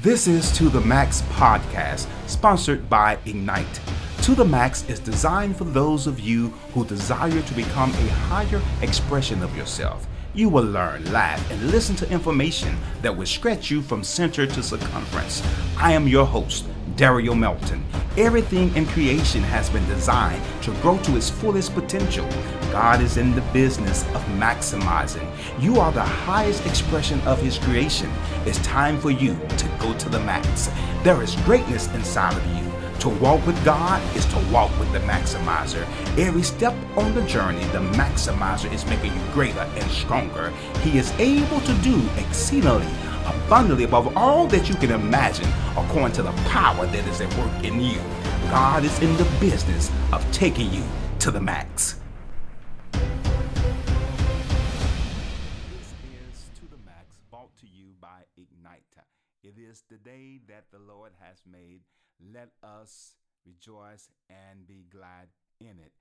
This is To the Max podcast, sponsored by Ignite. To the Max is designed for those of you who desire to become a higher expression of yourself. You will learn, laugh, and listen to information that will stretch you from center to circumference. I am your host, Dario Melton. Everything in creation has been designed to grow to its fullest potential. God is in the business of maximizing. You are the highest expression of His creation. It's time for you to go to the max. There is greatness inside of you. To walk with God is to walk with the maximizer. Every step on the journey, the maximizer is making you greater and stronger. He is able to do exceedingly abundantly above all that you can imagine according to the power that is at work in you. God is in the business of taking you to the max. By Ignite. It is the day that the Lord has made. Let us rejoice and be glad in it.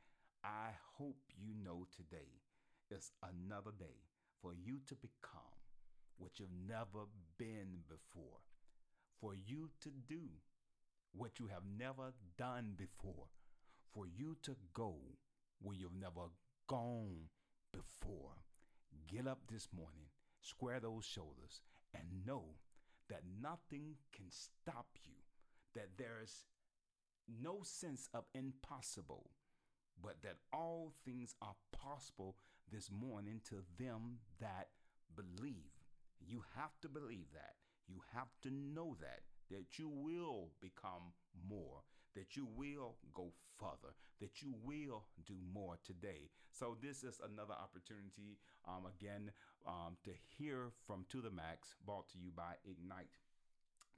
I hope you know today is another day for you to become what you've never been before, for you to do what you have never done before, for you to go where you've never gone before. Get up this morning, square those shoulders, and know that nothing can stop you, that there's no sense of impossible, but that all things are possible this morning to them that believe. You have to believe that. You have to know that that you will become more, that you will go further, that you will do more today. So this is another opportunity um, again um, to hear from To the Max, brought to you by Ignite.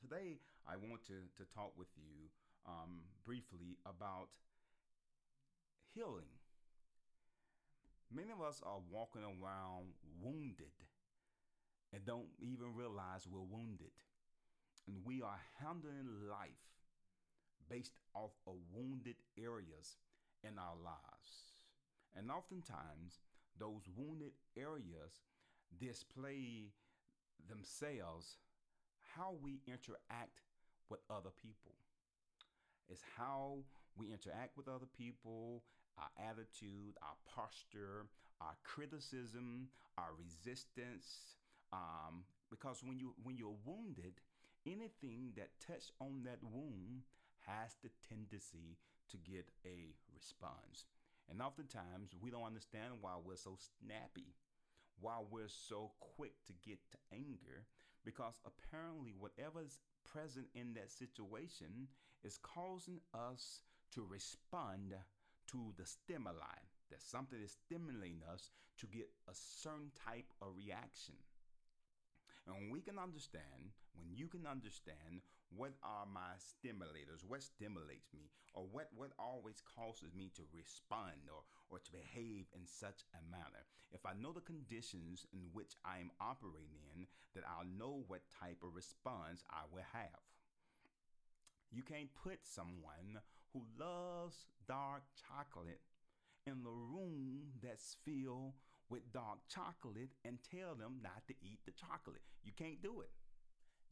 Today I want to to talk with you um, briefly about healing. Many of us are walking around wounded and don't even realize we're wounded. And we are handling life based off of wounded areas in our lives. And oftentimes, those wounded areas display themselves how we interact with other people. It's how we interact with other people, our attitude, our posture, our criticism, our resistance, um, because when you when you're wounded, anything that touched on that wound has the tendency to get a response. And oftentimes we don't understand why we're so snappy, why we're so quick to get to anger, because apparently whatever's present in that situation is causing us to respond to the stimuli. That something is stimulating us to get a certain type of reaction. And when we can understand, when you can understand what are my stimulators, what stimulates me, or what, what always causes me to respond or, or to behave in such a manner. If I know the conditions in which I am operating in, then I'll know what type of response I will have. You can't put someone who loves dark chocolate in the room that's filled with dark chocolate and tell them not to eat the chocolate. You can't do it.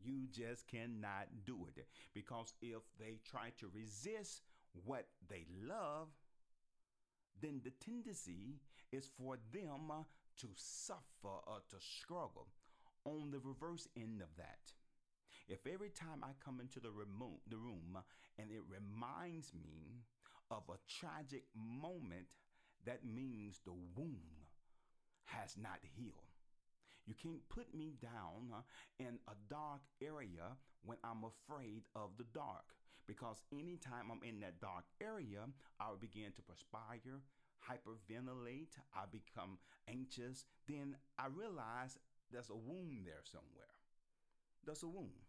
You just cannot do it. Because if they try to resist what they love, then the tendency is for them uh, to suffer or to struggle. On the reverse end of that, if every time I come into the remote the room uh, and it reminds me of a tragic moment, that means the wound has not healed. You can't put me down uh, in a dark area when I'm afraid of the dark. Because anytime I'm in that dark area, I will begin to perspire, hyperventilate, I become anxious. Then I realize there's a wound there somewhere. There's a wound.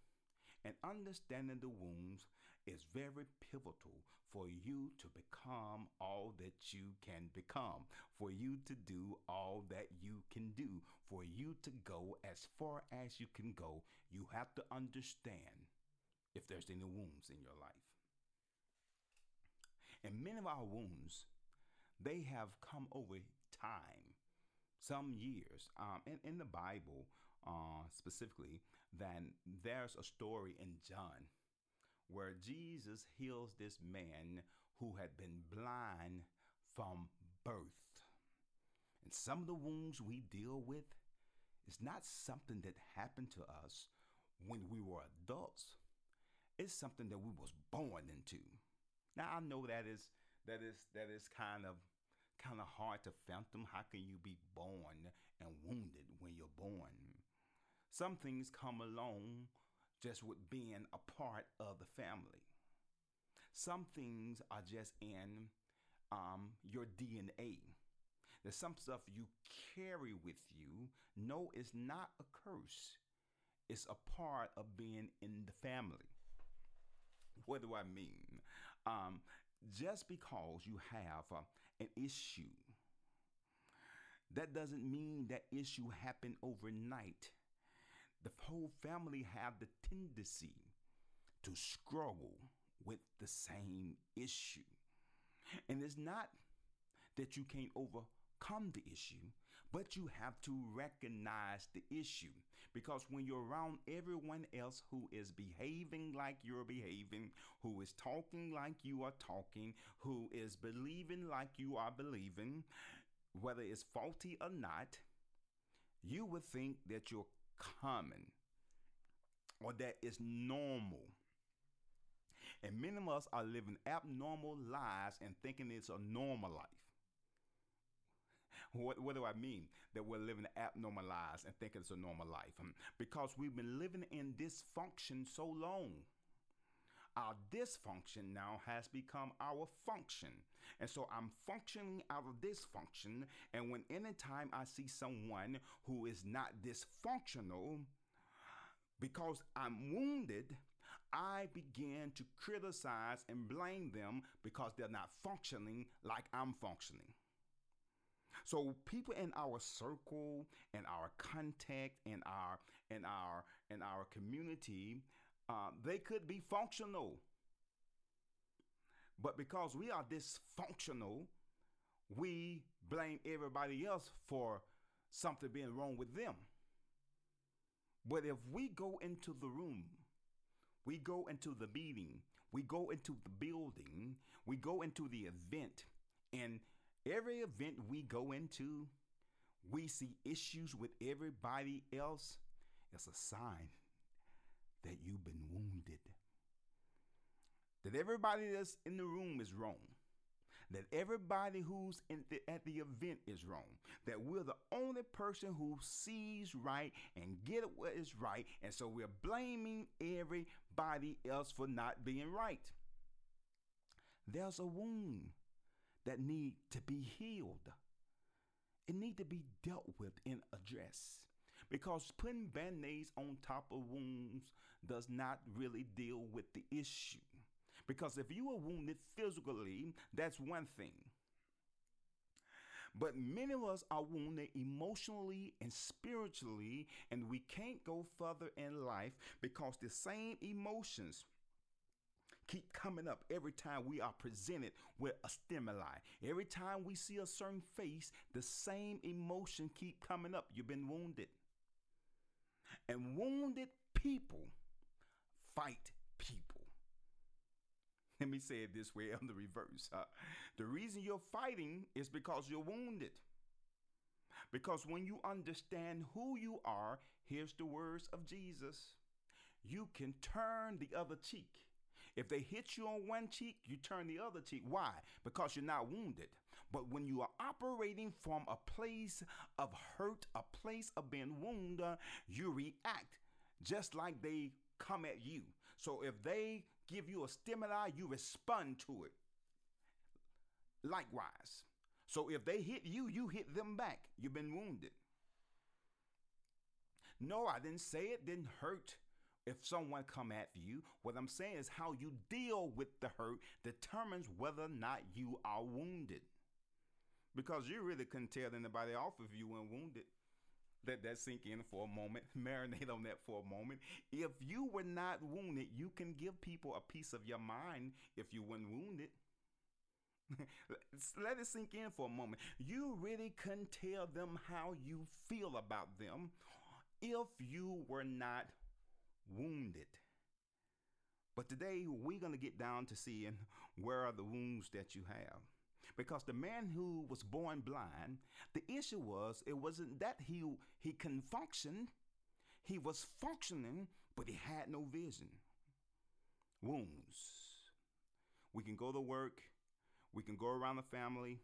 And understanding the wounds is very pivotal for you to become all that you can become, for you to do all that you can do, for you to go as far as you can go. You have to understand if there's any wounds in your life. And many of our wounds, they have come over time, some years. Um, in, in the Bible, uh, specifically, then there's a story in John where Jesus heals this man who had been blind from birth. And some of the wounds we deal with is not something that happened to us when we were adults. It's something that we was born into. Now I know that is that is that is kind of kind of hard to fathom. How can you be born and wounded when you're born? Some things come along just with being a part of the family. Some things are just in um, your DNA. There's some stuff you carry with you. No, it's not a curse. It's a part of being in the family. What do I mean? Um, just because you have uh, an issue, that doesn't mean that issue happened overnight. The whole family have the tendency to struggle with the same issue. And it's not that you can't overcome the issue, but you have to recognize the issue. Because when you're around everyone else who is behaving like you're behaving, who is talking like you are talking, who is believing like you are believing, whether it's faulty or not, you would think that you're common or that is normal. And many of us are living abnormal lives and thinking it's a normal life. What, what do I mean? That we're living abnormal lives and thinking it's a normal life. Um, because we've been living in dysfunction so long. Our dysfunction now has become our function. And so I'm functioning out of dysfunction. And when anytime I see someone who is not dysfunctional, because I'm wounded, I begin to criticize and blame them because they're not functioning like I'm functioning. So people in our circle, in our contact, in our in our in our community, uh, they could be functional, but because we are dysfunctional, we blame everybody else for something being wrong with them. But if we go into the room, we go into the meeting, we go into the building, we go into the event, and every event we go into, we see issues with everybody else. It's a sign that you've been wounded. That everybody that's in the room is wrong that everybody who's the, at the event is wrong. That we're the only person who sees right and get what is right, and so we're blaming everybody else for not being right. There's a wound that need to be healed. It need to be dealt with and addressed. Because putting band-aids on top of wounds does not really deal with the issue. Because if you are wounded physically, that's one thing. But many of us are wounded emotionally and spiritually, and we can't go further in life because the same emotions keep coming up every time we are presented with a stimuli. Every time we see a certain face, the same emotion keep coming up. You've been wounded. And wounded people fight people. Let me say it this way on the reverse. The reason you're fighting is because you're wounded. Because when you understand who you are, here's the words of Jesus you can turn the other cheek. If they hit you on one cheek, you turn the other cheek. Why? Because you're not wounded. But when you are operating from a place of hurt, a place of being wounded, you react just like they come at you. So if they give you a stimuli, you respond to it. Likewise. So if they hit you, you hit them back. You've been wounded. No, I didn't say it didn't hurt if someone come at you. What I'm saying is how you deal with the hurt determines whether or not you are wounded. Because you really couldn't tell anybody off if you were wounded. Let that sink in for a moment. Marinate on that for a moment. If you were not wounded, you can give people a piece of your mind if you weren't wounded. Let it sink in for a moment. You really couldn't tell them how you feel about them if you were not wounded. But today we're going to get down to seeing where are the wounds that you have. Because the man who was born blind, the issue was it wasn't that he he can function, he was functioning, but he had no vision. Wounds. We can go to work, we can go around the family,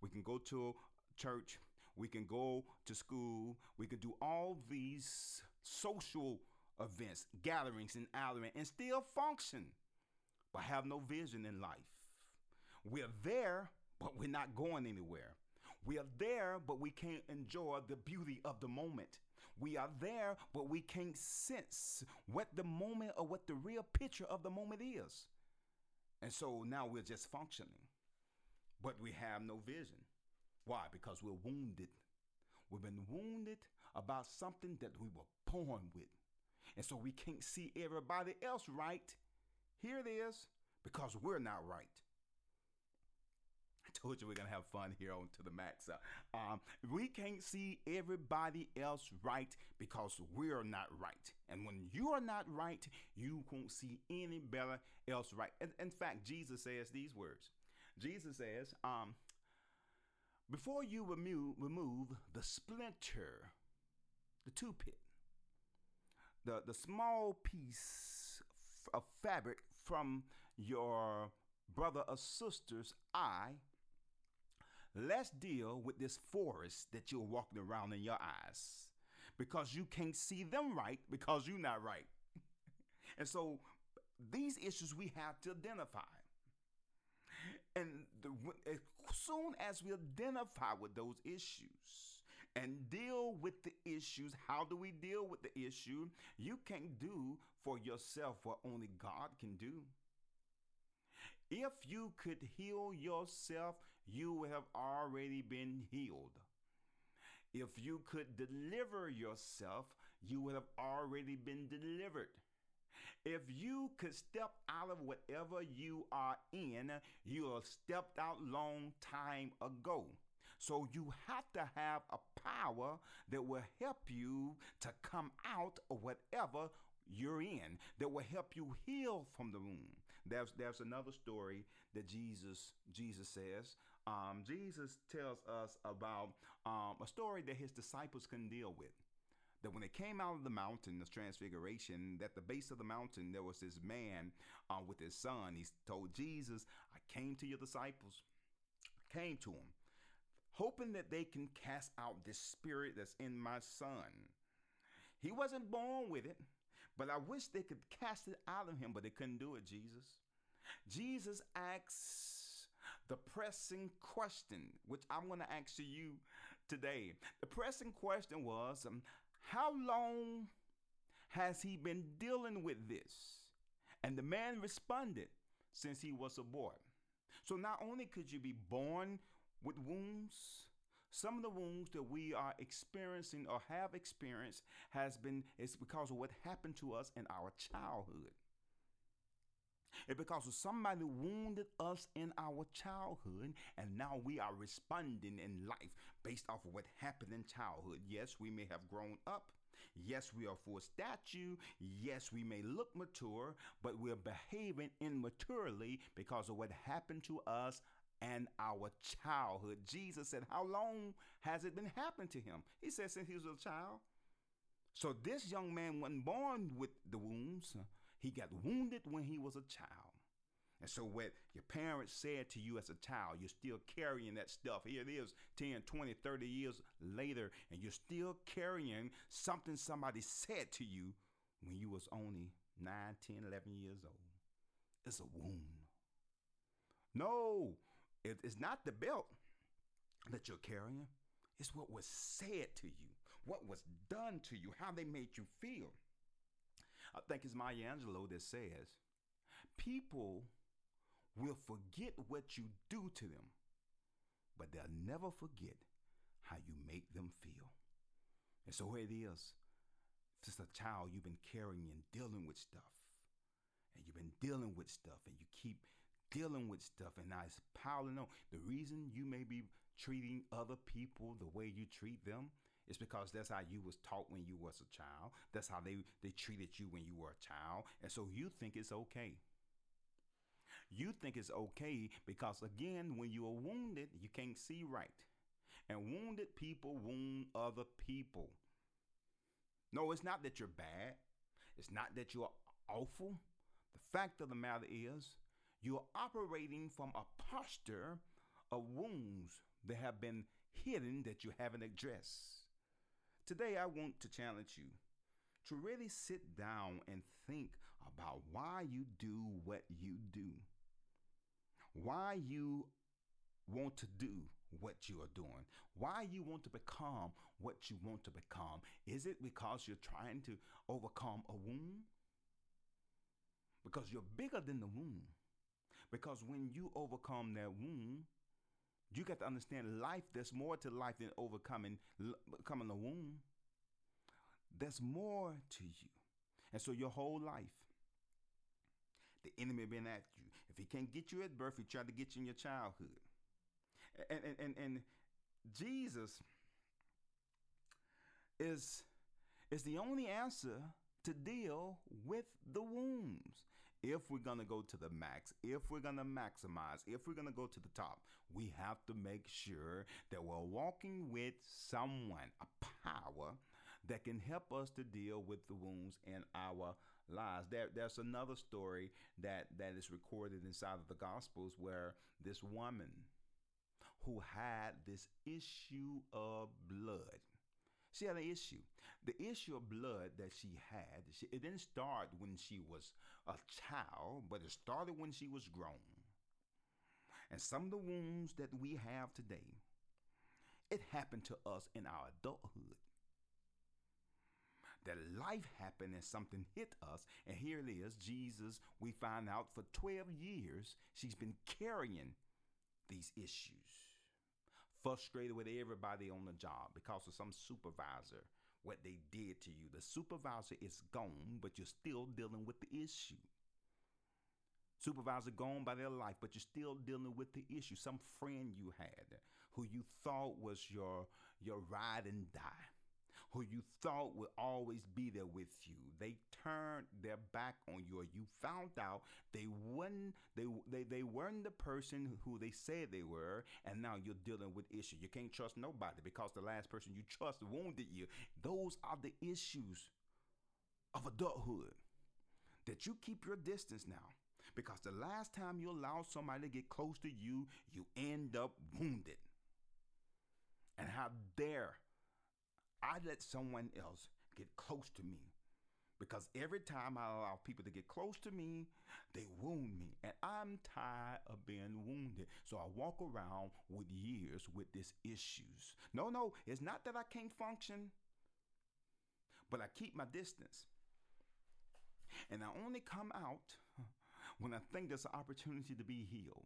we can go to church, we can go to school, we can do all these social events, gatherings, and outings, and still function, but have no vision in life. We're there, but we're not going anywhere. We are there, but we can't enjoy the beauty of the moment. We are there, but we can't sense what the moment or what the real picture of the moment is. And so now we're just functioning, but we have no vision. Why? Because we're wounded. We've been wounded about something that we were born with. And so we can't see everybody else right. Here it is, because we're not right. Told you we're gonna have fun here on to the max. Uh, um, we can't see everybody else right because we're not right. And when you are not right, you won't see anybody else right. In, in fact, Jesus says these words. Jesus says, um, before you remove, remove the splinter, the toothpick, the, the small piece of fabric from your brother or sister's eye, let's deal with this forest that you're walking around in your eyes because you can't see them right because you're not right. and so these issues we have to identify. And the, as soon as we identify with those issues and deal with the issues, how do we deal with the issue? You can't do for yourself what only God can do. If you could heal yourself, you have already been healed. If you could deliver yourself, you would have already been delivered. If you could step out of whatever you are in, you have stepped out long time ago. So you have to have a power that will help you to come out of whatever you're in that will help you heal from the wound. There's there's another story that Jesus Jesus says. Um, Jesus tells us about um, a story that his disciples couldn't deal with that when they came out of the mountain of transfiguration, that the base of the mountain there was this man uh, with his son. He told Jesus, "I came to your disciples, I came to them, hoping that they can cast out this spirit that's in my son. He wasn't born with it, but I wish they could cast it out of him, but they couldn't do it. Jesus, Jesus asks the pressing question, which I'm going to ask you today. The pressing question was, um, how long has he been dealing with this? And the man responded, Since he was a boy. So not only could you be born with wounds, some of the wounds that we are experiencing or have experienced has been it's because of what happened to us in our childhood. It's because somebody wounded us in our childhood, and now we are responding in life based off of what happened in childhood. Yes, we may have grown up. Yes, we are full statue. Yes, we may look mature, but we're behaving immaturely because of what happened to us and our childhood. Jesus said, How long has it been happening to him? He said, Since he was a child. So this young man wasn't born with the wounds. He got wounded when he was a child. And so what your parents said to you as a child, you're still carrying that stuff. Here it is 10, 20, 30 years later, and you're still carrying something somebody said to you when you was only 9, 10, 11 years old. It's a wound. No, it, it's not the belt that you're carrying. It's what was said to you, what was done to you, how they made you feel. I think it's Maya Angelou that says, people will forget what you do to them, but they'll never forget how you make them feel. And so here it is. Just a child, you've been carrying and dealing with stuff. And you've been dealing with stuff and you keep dealing with stuff and now it's piling on. The reason you may be treating other people the way you treat them It's because that's how you was taught when you was a child. That's how they, they treated you when you were a child. And so you think it's okay. You think it's okay because again, when you are wounded, you can't see right. And wounded people wound other people. No, it's not that you're bad. It's not that you're awful. The fact of the matter is, you're operating from a posture of wounds that have been hidden that you haven't addressed. Today, I want to challenge you to really sit down and think about why you do what you do, why you want to do what you are doing, why you want to become what you want to become. Is it because you're trying to overcome a wound? Because you're bigger than the wound. Because when you overcome that wound, you got to understand life, there's more to life than overcoming becoming a wound. There's more to you. And so your whole life, the enemy been at you. If he can't get you at birth, he tried to get you in your childhood. And and and, and Jesus is is the only answer to deal with the wounds. If we're going to go to the max, if we're going to maximize, if we're going to go to the top, we have to make sure that we're walking with someone, a power that can help us to deal with the wounds in our lives. There, there's another story that, that is recorded inside of the Gospels where this woman who had this issue of blood. She had an issue. The issue of blood that she had, she, it didn't start when she was a child, but it started when she was grown. And some of the wounds that we have today, it happened to us in our adulthood. That life happened and something hit us. And here it is Jesus, we find out for 12 years, she's been carrying these issues. Frustrated with everybody on the job because of some supervisor, what they did to you. The supervisor is gone, but you're still dealing with the issue. Supervisor gone by their life, but you're still dealing with the issue. Some friend you had who you thought was your your ride and die, who you thought would always be there with you. They turned their back on you, or you found out they weren't they they, they weren't the person who they said they were, and now you're dealing with issues. You can't trust nobody because the last person you trust wounded you. Those are the issues of adulthood. That you keep your distance now because the last time you allow somebody to get close to you, you end up wounded. And how dare I let someone else get close to me? Because every time I allow people to get close to me, they wound me. And I'm tired of being wounded. So I walk around with years with these issues. No, no, it's not that I can't function, but I keep my distance. And I only come out when I think there's an opportunity to be healed.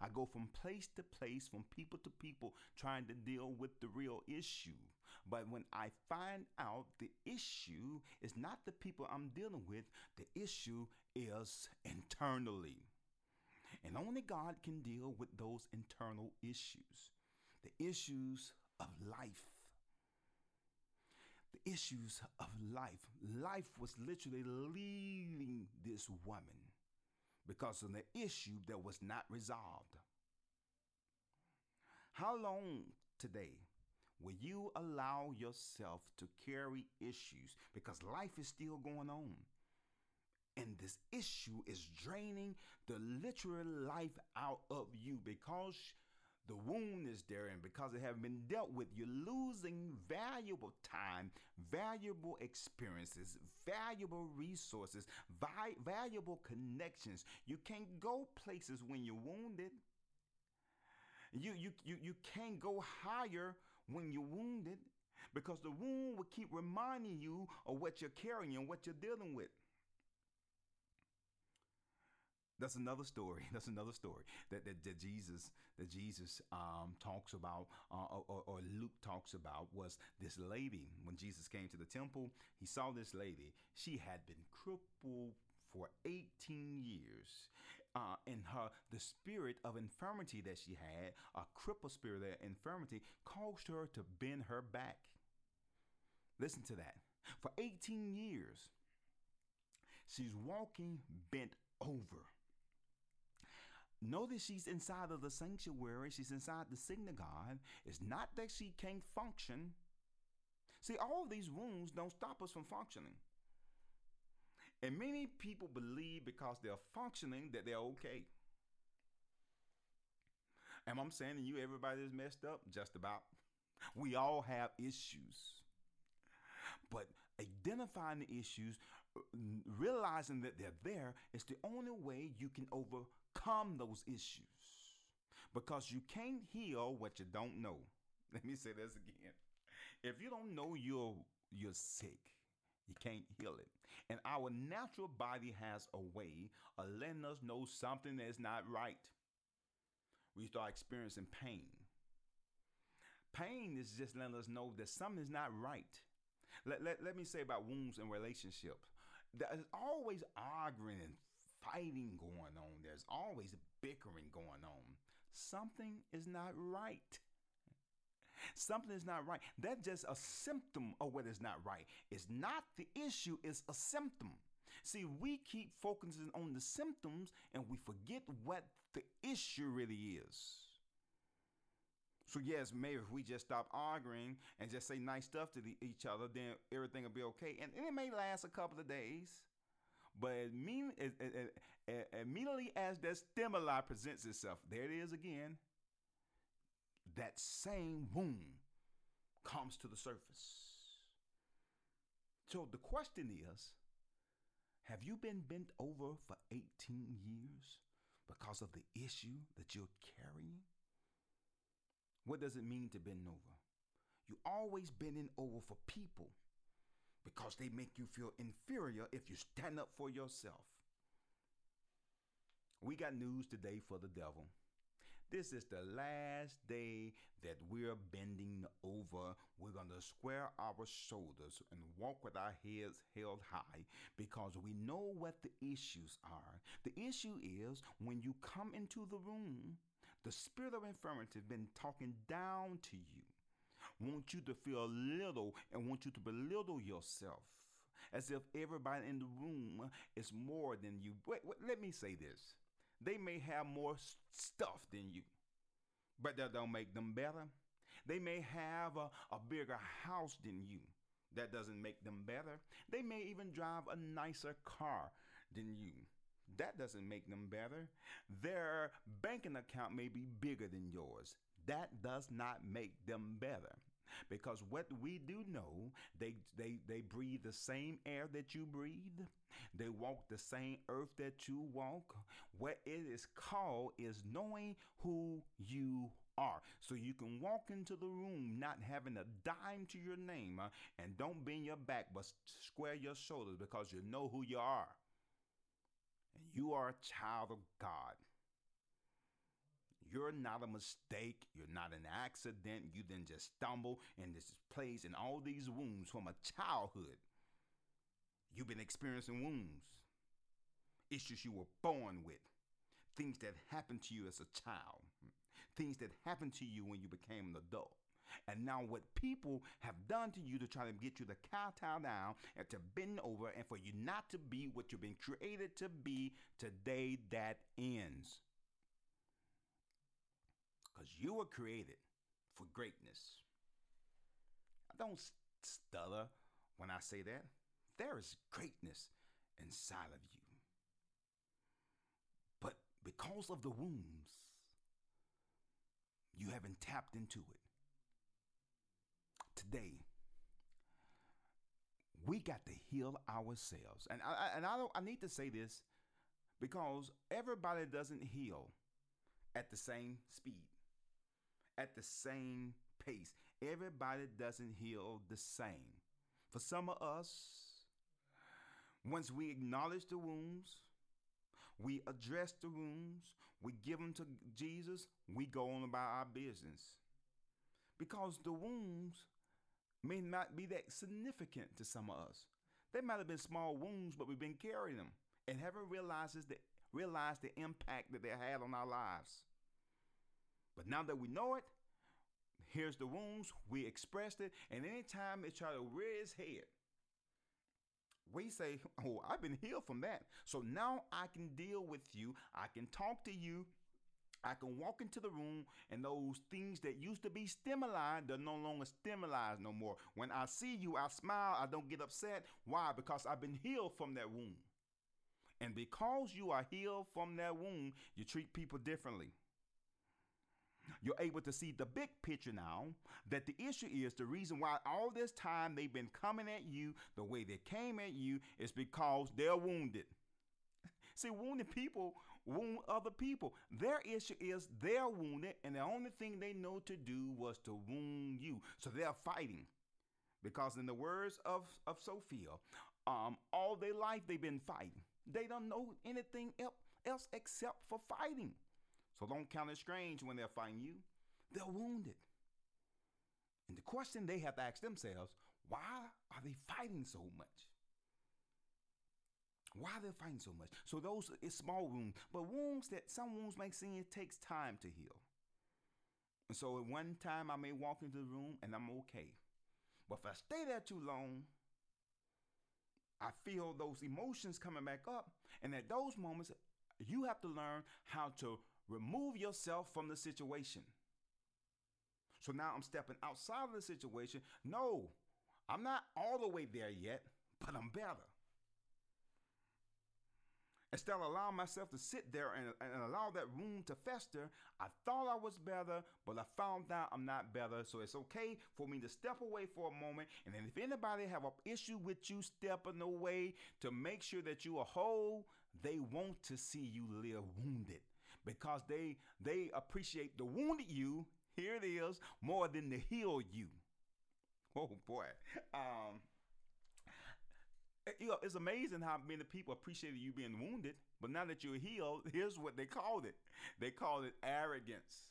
I go from place to place, from people to people, trying to deal with the real issue. But when I find out the issue is not the people I'm dealing with, the issue is internally. And only God can deal with those internal issues, the issues of life. The issues of life. Life was literally leading this woman because of the issue that was not resolved. How long today will you allow yourself to carry issues? Because life is still going on? And this issue is draining the literal life out of you because the wound is there and because it haven't been dealt with. You're losing valuable time valuable experiences valuable resources vi- valuable connections. You can't go places when you're wounded. You, you you you can't go higher when you're wounded because the wound will keep reminding you of what you're carrying and what you're dealing with that's another story. That's another story that, that, that Jesus that Jesus um, talks about, uh, or, or, Luke talks about, was this lady. When Jesus came to the temple, he saw this lady. She had been crippled for 18 years. Uh, and her the spirit of infirmity that she had, a crippled spirit of infirmity, caused her to bend her back. Listen to that. For 18 years, she's walking bent over. Notice she's inside of the sanctuary, she's inside the synagogue. It's not that she can't function. See, all these wounds don't stop us from functioning. And many people believe because they're functioning that they're okay. And I'm saying to you, everybody is messed up, just about. We all have issues. But identifying the issues, realizing that they're there, is the only way you can overcome those issues. Because you can't heal what you don't know. Let me say this again. If you don't know you're you're sick, you can't heal it. And our natural body has a way of letting us know something that's not right. We start experiencing pain. Pain is just letting us know that something is not right. Let, let, let me say about wounds and relationships. There's always arguing and fighting going on. There's always bickering going on. Something is not right. Something is not right. That's just a symptom of what is not right. It's not the issue, it's a symptom. See, we keep focusing on the symptoms and we forget what the issue really is. So, yes, maybe if we just stop arguing and just say nice stuff to the, each other, then everything will be okay. And, and, it may last a couple of days. But it immediately as that stimuli presents itself, there it is again that same wound comes to the surface. So the question is have you been bent over for 18 years because of the issue that you're carrying? What does it mean to bend over? You always bending over for people because they make you feel inferior if you stand up for yourself. We got news today for the devil. This is the last day that we're bending over. We're going to square our shoulders and walk with our heads held high because we know what the issues are. The issue is when you come into the room, the spirit of infirmity has been talking down to you, want you to feel little and want you to belittle yourself as if everybody in the room is more than you. Wait, wait, let me say this. They may have more stuff than you, but that don't make them better. They may have a, a bigger house than you. That doesn't make them better. They may even drive a nicer car than you. That doesn't make them better. Their banking account may be bigger than yours. That does not make them better because what we do know they they they breathe the same air that you breathe. They walk the same earth that you walk. What it is called is knowing who you are. So you can walk into the room not having a dime to your name uh, and don't bend your back but square your shoulders because you know who you are. And you are a child of god you're not a mistake. You're not an accident. You didn't just stumble in this place and all these wounds from a childhood. You've been experiencing wounds, issues you were born with, things that happened to you as a child, things that happened to you when you became an adult. And now, what people have done to you to try to get you to kowtow down and to bend over and for you not to be what you've been created to be, today that ends because you were created for greatness. I don't stutter when I say that. There is greatness inside of you. But because of the wounds, you haven't tapped into it. Today, we got to heal ourselves. And I, and I, I need to say this because everybody doesn't heal at the same speed at the same pace. Everybody doesn't heal the same. For some of us, once we acknowledge the wounds, we address the wounds, we give them to Jesus, we go on about our business. Because the wounds may not be that significant to some of us. They might have been small wounds, but we've been carrying them and haven't realized the, realized the impact that they had on our lives. But now that we know it, Here's the wounds. We expressed it. And anytime it try to rear its head, we say, Oh, I've been healed from that. So now I can deal with you. I can talk to you. I can walk into the room and those things that used to be stimuli, they're no longer stimuli no more. When I see you, I smile. I don't get upset. Why? Because I've been healed from that wound. And because you are healed from that wound, you treat people differently. You're able to see the big picture now that the issue is the reason why all this time they've been coming at you the way they came at you is because they're wounded. See, wounded people wound other people. Their issue is they're wounded, and the only thing they know to do was to wound you. So they're fighting. Because in the words of, of Sophia, um, all their life they've been fighting. They don't know anything else except for fighting. So don't count it strange when they're fighting you. They're wounded. And the question they have to ask themselves why are they fighting so much? Why are they're fighting so much? So those is small wounds, but wounds that some wounds may seem it takes time to heal. And so at one time I may walk into the room and I'm okay. But if I stay there too long, I feel those emotions coming back up. And at those moments, you have to learn how to remove yourself from the situation. So now I'm stepping outside of the situation. No, I'm not all the way there yet, but I'm better. Instead of allowing myself to sit there and, and, allow that room to fester, I thought I was better, but I found out I'm not better. So it's okay for me to step away for a moment. And then if anybody have an issue with you stepping away to make sure that you are whole, they want to see you live wounded because they they appreciate the wounded you. Here it is more than the heal you. Oh boy. Um, you know, it's amazing how many people appreciated you being wounded, but now that you're healed, here's what they called it. They called it arrogance.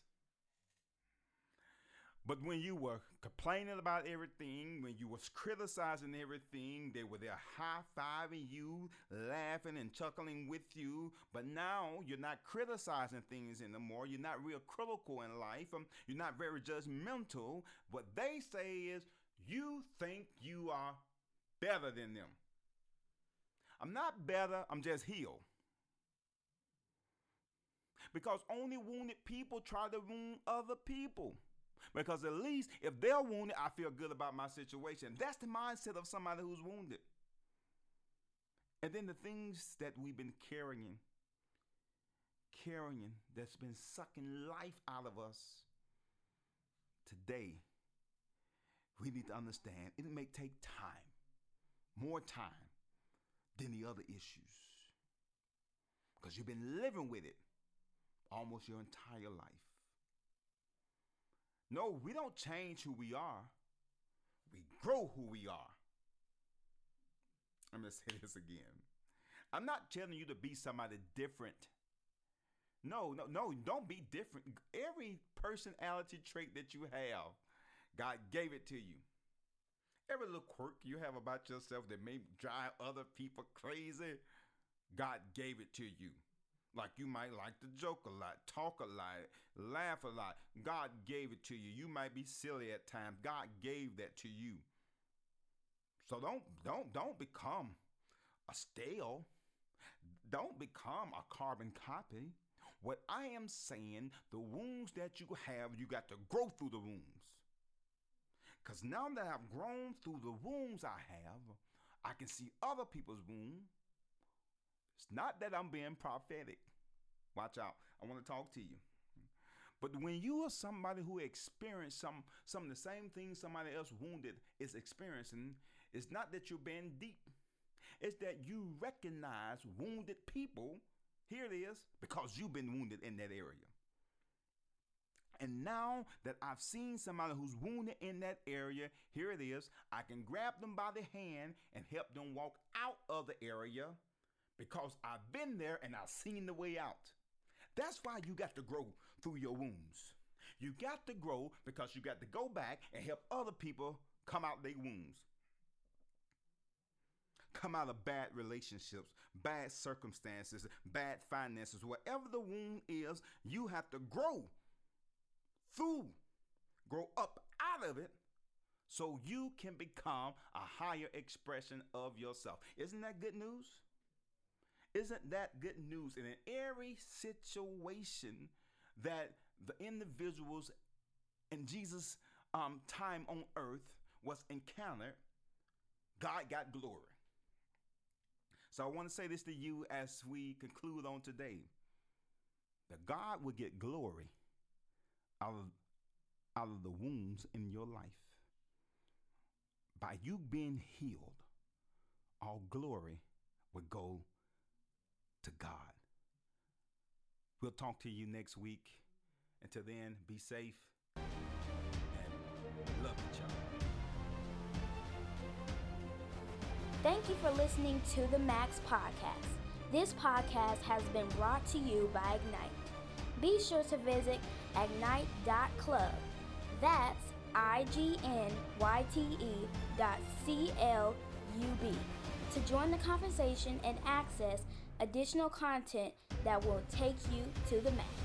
But when you were complaining about everything, when you was criticizing everything, they were there high-fiving you, laughing and chuckling with you. But now you're not criticizing things anymore. You're not real critical in life. Um, you're not very judgmental. What they say is you think you are better than them. I'm not better, I'm just healed. Because only wounded people try to wound other people. Because at least if they're wounded, I feel good about my situation. That's the mindset of somebody who's wounded. And then the things that we've been carrying, carrying, that's been sucking life out of us today, we need to understand it may take time, more time than the other issues. Because you've been living with it almost your entire life. No, we don't change who we are, we grow who we are. I'm going to say this again. I'm not telling you to be somebody different. No, no, no, don't be different. Every personality trait that you have, God gave it to you. Every little quirk you have about yourself that may drive other people crazy, God gave it to you. Like you might like to joke a lot, talk a lot, laugh a lot. God gave it to you. You might be silly at times. God gave that to you. So don't don't don't become a stale. Don't become a carbon copy. What I am saying, the wounds that you have, you got to grow through the wounds. Because now that I've grown through the wounds I have, I can see other people's wounds. It's not that I'm being prophetic. Watch out. I want to talk to you. But when you are somebody who experienced some some of the same things somebody else wounded is experiencing, it's not that you're being deep. It's that you recognize wounded people. Here it is, because you've been wounded in that area. And now that I've seen somebody who's wounded in that area, here it is. I can grab them by the hand and help them walk out of the area because I've been there and I've seen the way out. That's why you got to grow through your wounds. You got to grow because you got to go back and help other people come out their wounds. Come out of bad relationships, bad circumstances, bad finances, whatever the wound is, you have to grow through grow up out of it so you can become a higher expression of yourself. Isn't that good news? Isn't that good news? In every situation that the individuals in Jesus' um, time on earth was encountered, God got glory. So I want to say this to you as we conclude on today that God will get glory out of, out of the wounds in your life. By you being healed, all glory will go to God. We'll talk to you next week. Until then, be safe and love each other. Thank you for listening to the Max Podcast. This podcast has been brought to you by Ignyte. Be sure to visit ignyte.club. That's I G N Y T E dot C L U B to join the conversation and access additional content that will take you to the max.